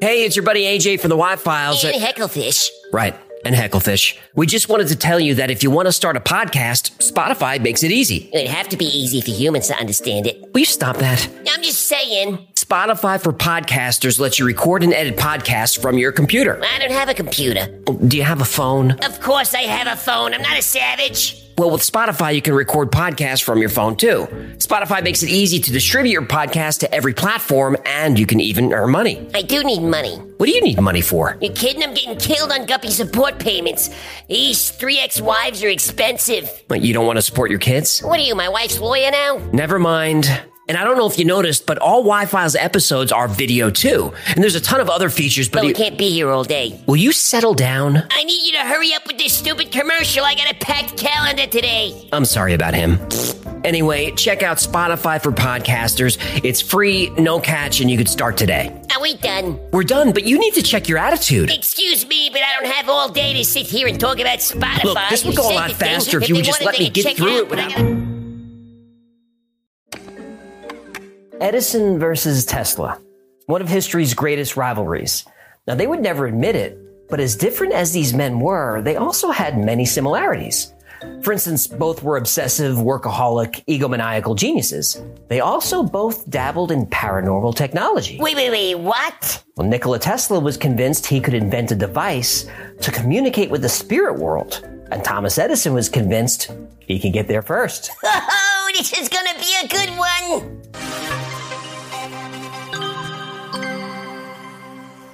Hey, it's your buddy AJ from the Why Files. And Hecklefish. Right. And Hecklefish. We just wanted to tell you that if you want to start a podcast, Spotify makes it easy. It'd have to be easy for humans to understand it. Will you stop that? I'm just saying. Spotify for podcasters lets you record and edit podcasts from your computer. I don't have a computer. Do you have a phone? Of course I have a phone. I'm not a savage. Well, with Spotify, you can record podcasts from your phone too. Spotify makes it easy to distribute your podcast to every platform, and you can even earn money. I do need money. What do you need money for? You kidding? I'm getting killed on Guppy support payments. These three ex-wives are expensive. But you don't want to support your kids? What are you, my wife's lawyer now? Never mind. And I don't know if you noticed, but all Why Files episodes are video too. And there's a ton of other features, but. But we can't be here all day. will you settle down? I need you to hurry up with this stupid commercial. I got a packed calendar today. I'm sorry about him. Anyway, check out Spotify for podcasters. It's free, no catch, and you could start today. Are we done? We're done, but you need to check your attitude. Excuse me, but I don't have all day to sit here and talk about Spotify. Look, this would go a lot thing. faster if you would just let me get through it without- Edison versus Tesla, one of history's greatest rivalries. Now, they would never admit it, but as different as these men were, they also had many similarities. For instance, both were obsessive, workaholic, egomaniacal geniuses. They also both dabbled in paranormal technology. Wait, wait, wait, what? Well, Nikola Tesla was convinced he could invent a device to communicate with the spirit world. And Thomas Edison was convinced he could get there first. Oh, this is gonna be a good one.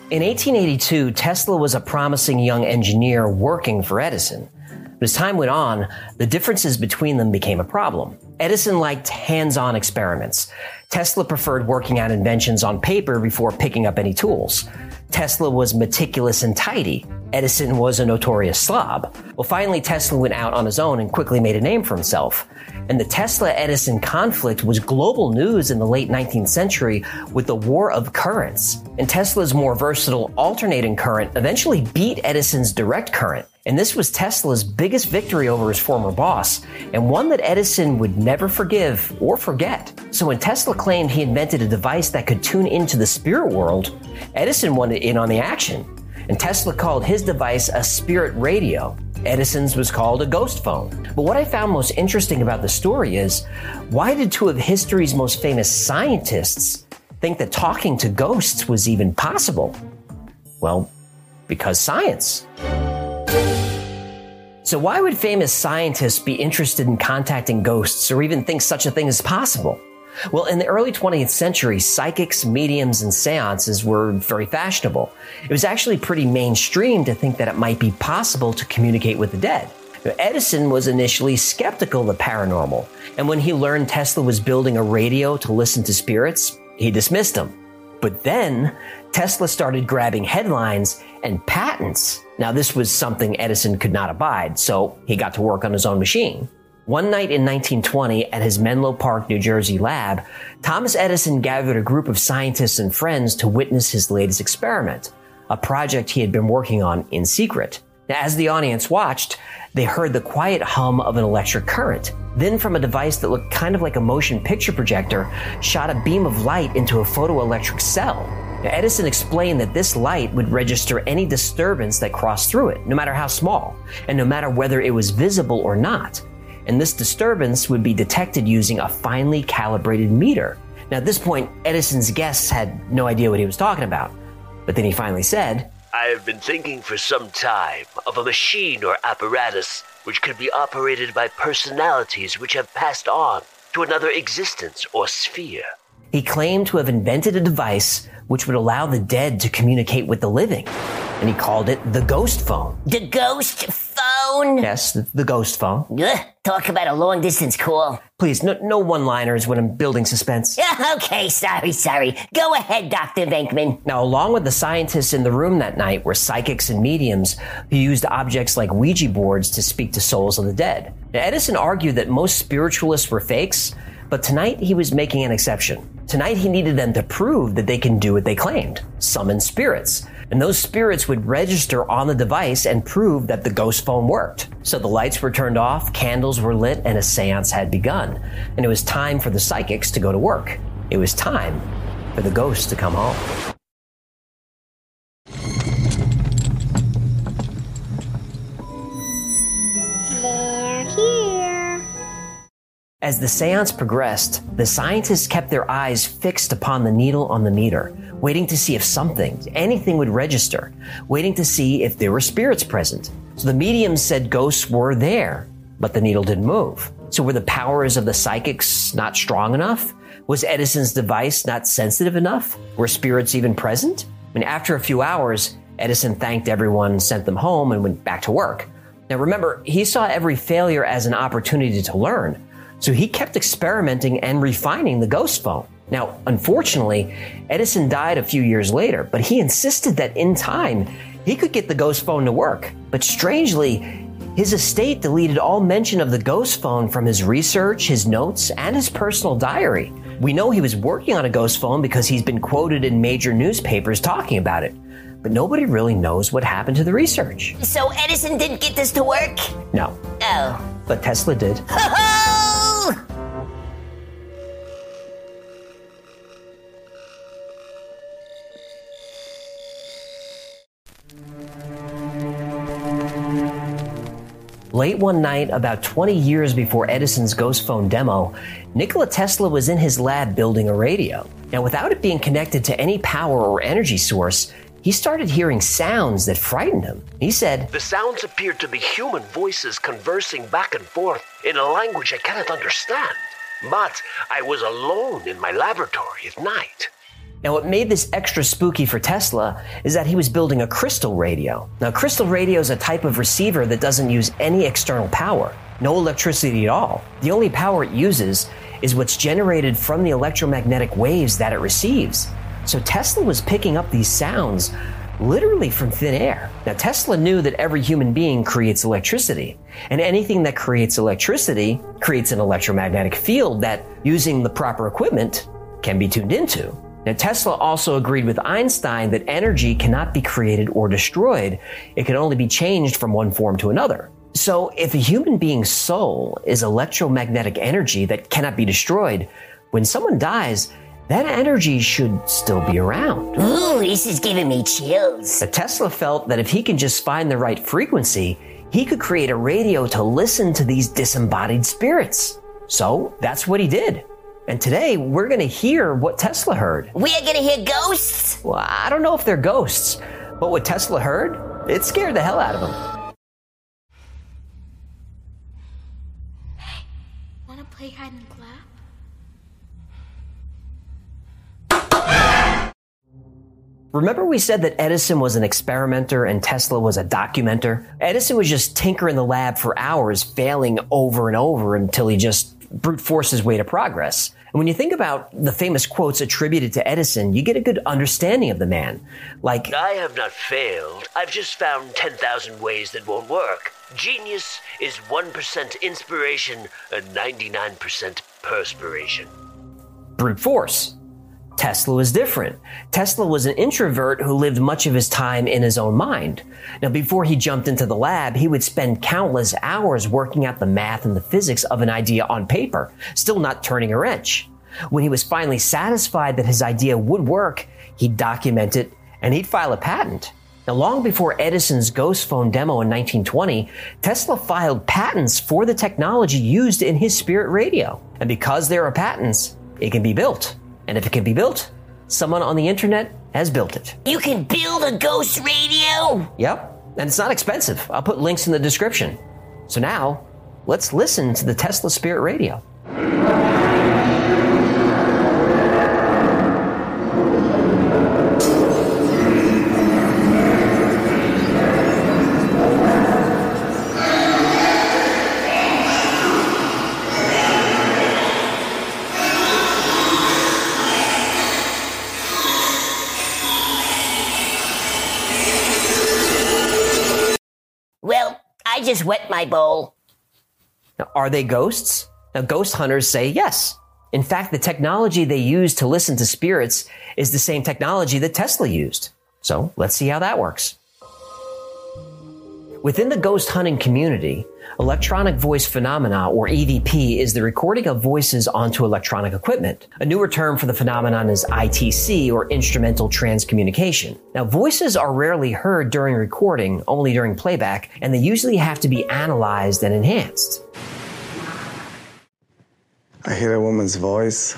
In 1882, Tesla was a promising young engineer working for Edison. But as time went on, the differences between them became a problem. Edison liked hands-on experiments. Tesla preferred working out inventions on paper before picking up any tools. Tesla was meticulous and tidy. Edison was a notorious slob. Well, finally, Tesla went out on his own and quickly made a name for himself. And the Tesla Edison conflict was global news in the late 19th century with the war of currents. And Tesla's more versatile alternating current eventually beat Edison's direct current. And this was Tesla's biggest victory over his former boss, and one that Edison would never forgive or forget. So when Tesla claimed he invented a device that could tune into the spirit world, Edison wanted in on the action. And Tesla called his device a spirit radio. Edison's was called a ghost phone. But what I found most interesting about the story is why did two of history's most famous scientists think that talking to ghosts was even possible? Well, because science. So, why would famous scientists be interested in contacting ghosts or even think such a thing is possible? Well, in the early 20th century, psychics, mediums, and seances were very fashionable. It was actually pretty mainstream to think that it might be possible to communicate with the dead. Edison was initially skeptical of the paranormal, and when he learned Tesla was building a radio to listen to spirits, he dismissed him. But then Tesla started grabbing headlines and patents. Now, this was something Edison could not abide, so he got to work on his own machine. One night in 1920 at his Menlo Park, New Jersey lab, Thomas Edison gathered a group of scientists and friends to witness his latest experiment, a project he had been working on in secret. Now, as the audience watched, they heard the quiet hum of an electric current. Then, from a device that looked kind of like a motion picture projector, shot a beam of light into a photoelectric cell. Now, Edison explained that this light would register any disturbance that crossed through it, no matter how small, and no matter whether it was visible or not. And this disturbance would be detected using a finely calibrated meter. Now, at this point, Edison's guests had no idea what he was talking about. But then he finally said, I have been thinking for some time of a machine or apparatus which could be operated by personalities which have passed on to another existence or sphere. He claimed to have invented a device which would allow the dead to communicate with the living. And he called it the ghost phone. The ghost phone? Yes, the, the ghost phone. Ugh, talk about a long distance call. Please, no, no one liners when I'm building suspense. Yeah, okay, sorry, sorry. Go ahead, Dr. Venkman. Now, along with the scientists in the room that night were psychics and mediums who used objects like Ouija boards to speak to souls of the dead. Now, Edison argued that most spiritualists were fakes, but tonight he was making an exception. Tonight he needed them to prove that they can do what they claimed summon spirits. And those spirits would register on the device and prove that the ghost phone worked. So the lights were turned off, candles were lit, and a seance had begun. And it was time for the psychics to go to work. It was time for the ghosts to come home. As the seance progressed, the scientists kept their eyes fixed upon the needle on the meter, waiting to see if something, anything would register, waiting to see if there were spirits present. So the mediums said ghosts were there, but the needle didn't move. So were the powers of the psychics not strong enough? Was Edison's device not sensitive enough? Were spirits even present? I mean, after a few hours, Edison thanked everyone, sent them home, and went back to work. Now remember, he saw every failure as an opportunity to learn. So he kept experimenting and refining the ghost phone. Now, unfortunately, Edison died a few years later, but he insisted that in time, he could get the ghost phone to work. But strangely, his estate deleted all mention of the ghost phone from his research, his notes, and his personal diary. We know he was working on a ghost phone because he's been quoted in major newspapers talking about it. But nobody really knows what happened to the research. So Edison didn't get this to work? No, Oh. but Tesla did. Late one night, about 20 years before Edison's ghost phone demo, Nikola Tesla was in his lab building a radio. Now, without it being connected to any power or energy source, he started hearing sounds that frightened him. He said, The sounds appeared to be human voices conversing back and forth in a language I cannot understand. But I was alone in my laboratory at night. Now, what made this extra spooky for Tesla is that he was building a crystal radio. Now, crystal radio is a type of receiver that doesn't use any external power, no electricity at all. The only power it uses is what's generated from the electromagnetic waves that it receives. So Tesla was picking up these sounds literally from thin air. Now, Tesla knew that every human being creates electricity, and anything that creates electricity creates an electromagnetic field that, using the proper equipment, can be tuned into. Now, Tesla also agreed with Einstein that energy cannot be created or destroyed. It can only be changed from one form to another. So, if a human being's soul is electromagnetic energy that cannot be destroyed, when someone dies, that energy should still be around. Ooh, this is giving me chills. But Tesla felt that if he could just find the right frequency, he could create a radio to listen to these disembodied spirits. So that's what he did. And today we're going to hear what Tesla heard. We are gonna hear ghosts? Well, I don't know if they're ghosts, but what Tesla heard, it scared the hell out of him. Wanna play hide and clap? Remember we said that Edison was an experimenter and Tesla was a documenter? Edison was just tinker in the lab for hours, failing over and over until he just brute forced his way to progress. And when you think about the famous quotes attributed to Edison, you get a good understanding of the man. Like, I have not failed. I've just found 10,000 ways that won't work. Genius is 1% inspiration and 99% perspiration. brute force. Tesla was different. Tesla was an introvert who lived much of his time in his own mind. Now, before he jumped into the lab, he would spend countless hours working out the math and the physics of an idea on paper, still not turning a wrench. When he was finally satisfied that his idea would work, he'd document it and he'd file a patent. Now, long before Edison's ghost phone demo in 1920, Tesla filed patents for the technology used in his spirit radio. And because there are patents, it can be built. And if it can be built, someone on the internet has built it. You can build a ghost radio? Yep. And it's not expensive. I'll put links in the description. So now, let's listen to the Tesla Spirit Radio. Just wet my bowl. Now, are they ghosts? Now, ghost hunters say yes. In fact, the technology they use to listen to spirits is the same technology that Tesla used. So let's see how that works. Within the ghost hunting community, electronic voice phenomena, or EVP, is the recording of voices onto electronic equipment. A newer term for the phenomenon is ITC, or instrumental transcommunication. Now, voices are rarely heard during recording, only during playback, and they usually have to be analyzed and enhanced. I hear a woman's voice.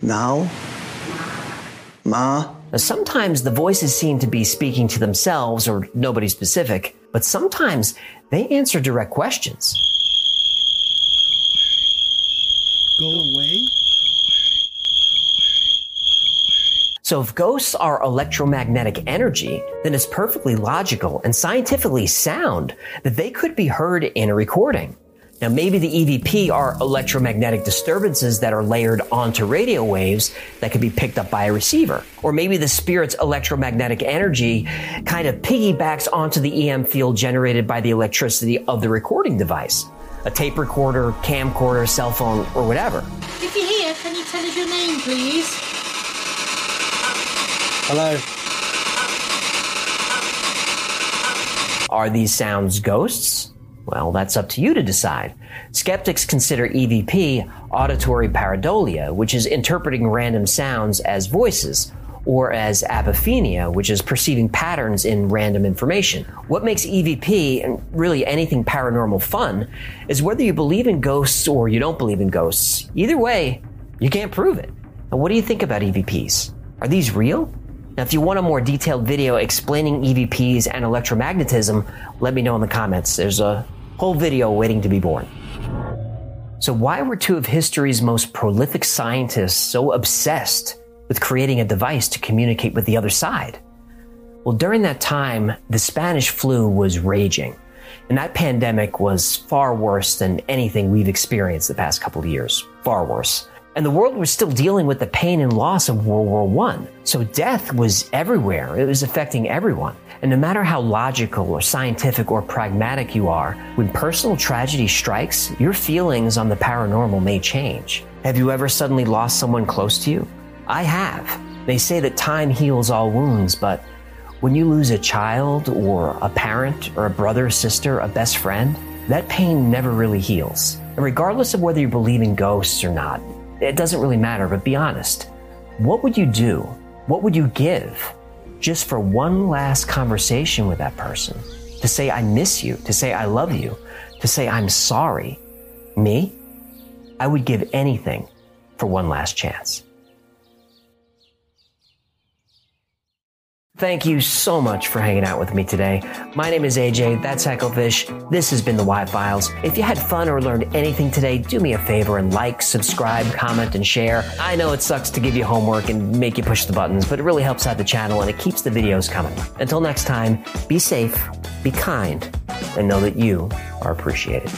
Now? Ma? Now, sometimes the voices seem to be speaking to themselves or nobody specific, but sometimes they answer direct questions. Go away? So if ghosts are electromagnetic energy, then it's perfectly logical and scientifically sound that they could be heard in a recording. Now, maybe the EVP are electromagnetic disturbances that are layered onto radio waves that can be picked up by a receiver. Or maybe the spirit's electromagnetic energy kind of piggybacks onto the EM field generated by the electricity of the recording device. A tape recorder, camcorder, cell phone, or whatever. If you're here, can you tell us your name, please? Hello? Are these sounds ghosts? Well, that's up to you to decide. Skeptics consider EVP auditory pareidolia, which is interpreting random sounds as voices, or as apophenia, which is perceiving patterns in random information. What makes EVP and really anything paranormal fun is whether you believe in ghosts or you don't believe in ghosts. Either way, you can't prove it. Now, what do you think about EVPs? Are these real? Now, if you want a more detailed video explaining EVPs and electromagnetism, let me know in the comments. There's a whole video waiting to be born. So, why were two of history's most prolific scientists so obsessed with creating a device to communicate with the other side? Well, during that time, the Spanish flu was raging, and that pandemic was far worse than anything we've experienced the past couple of years. Far worse. And the world was still dealing with the pain and loss of World War I. So death was everywhere. It was affecting everyone. And no matter how logical or scientific or pragmatic you are, when personal tragedy strikes, your feelings on the paranormal may change. Have you ever suddenly lost someone close to you? I have. They say that time heals all wounds, but when you lose a child or a parent or a brother, sister, a best friend, that pain never really heals. And regardless of whether you believe in ghosts or not, it doesn't really matter, but be honest. What would you do? What would you give just for one last conversation with that person? To say, I miss you, to say, I love you, to say, I'm sorry. Me? I would give anything for one last chance. Thank you so much for hanging out with me today. My name is AJ, that's Hecklefish. This has been the Why Files. If you had fun or learned anything today, do me a favor and like, subscribe, comment, and share. I know it sucks to give you homework and make you push the buttons, but it really helps out the channel and it keeps the videos coming. Until next time, be safe, be kind, and know that you are appreciated.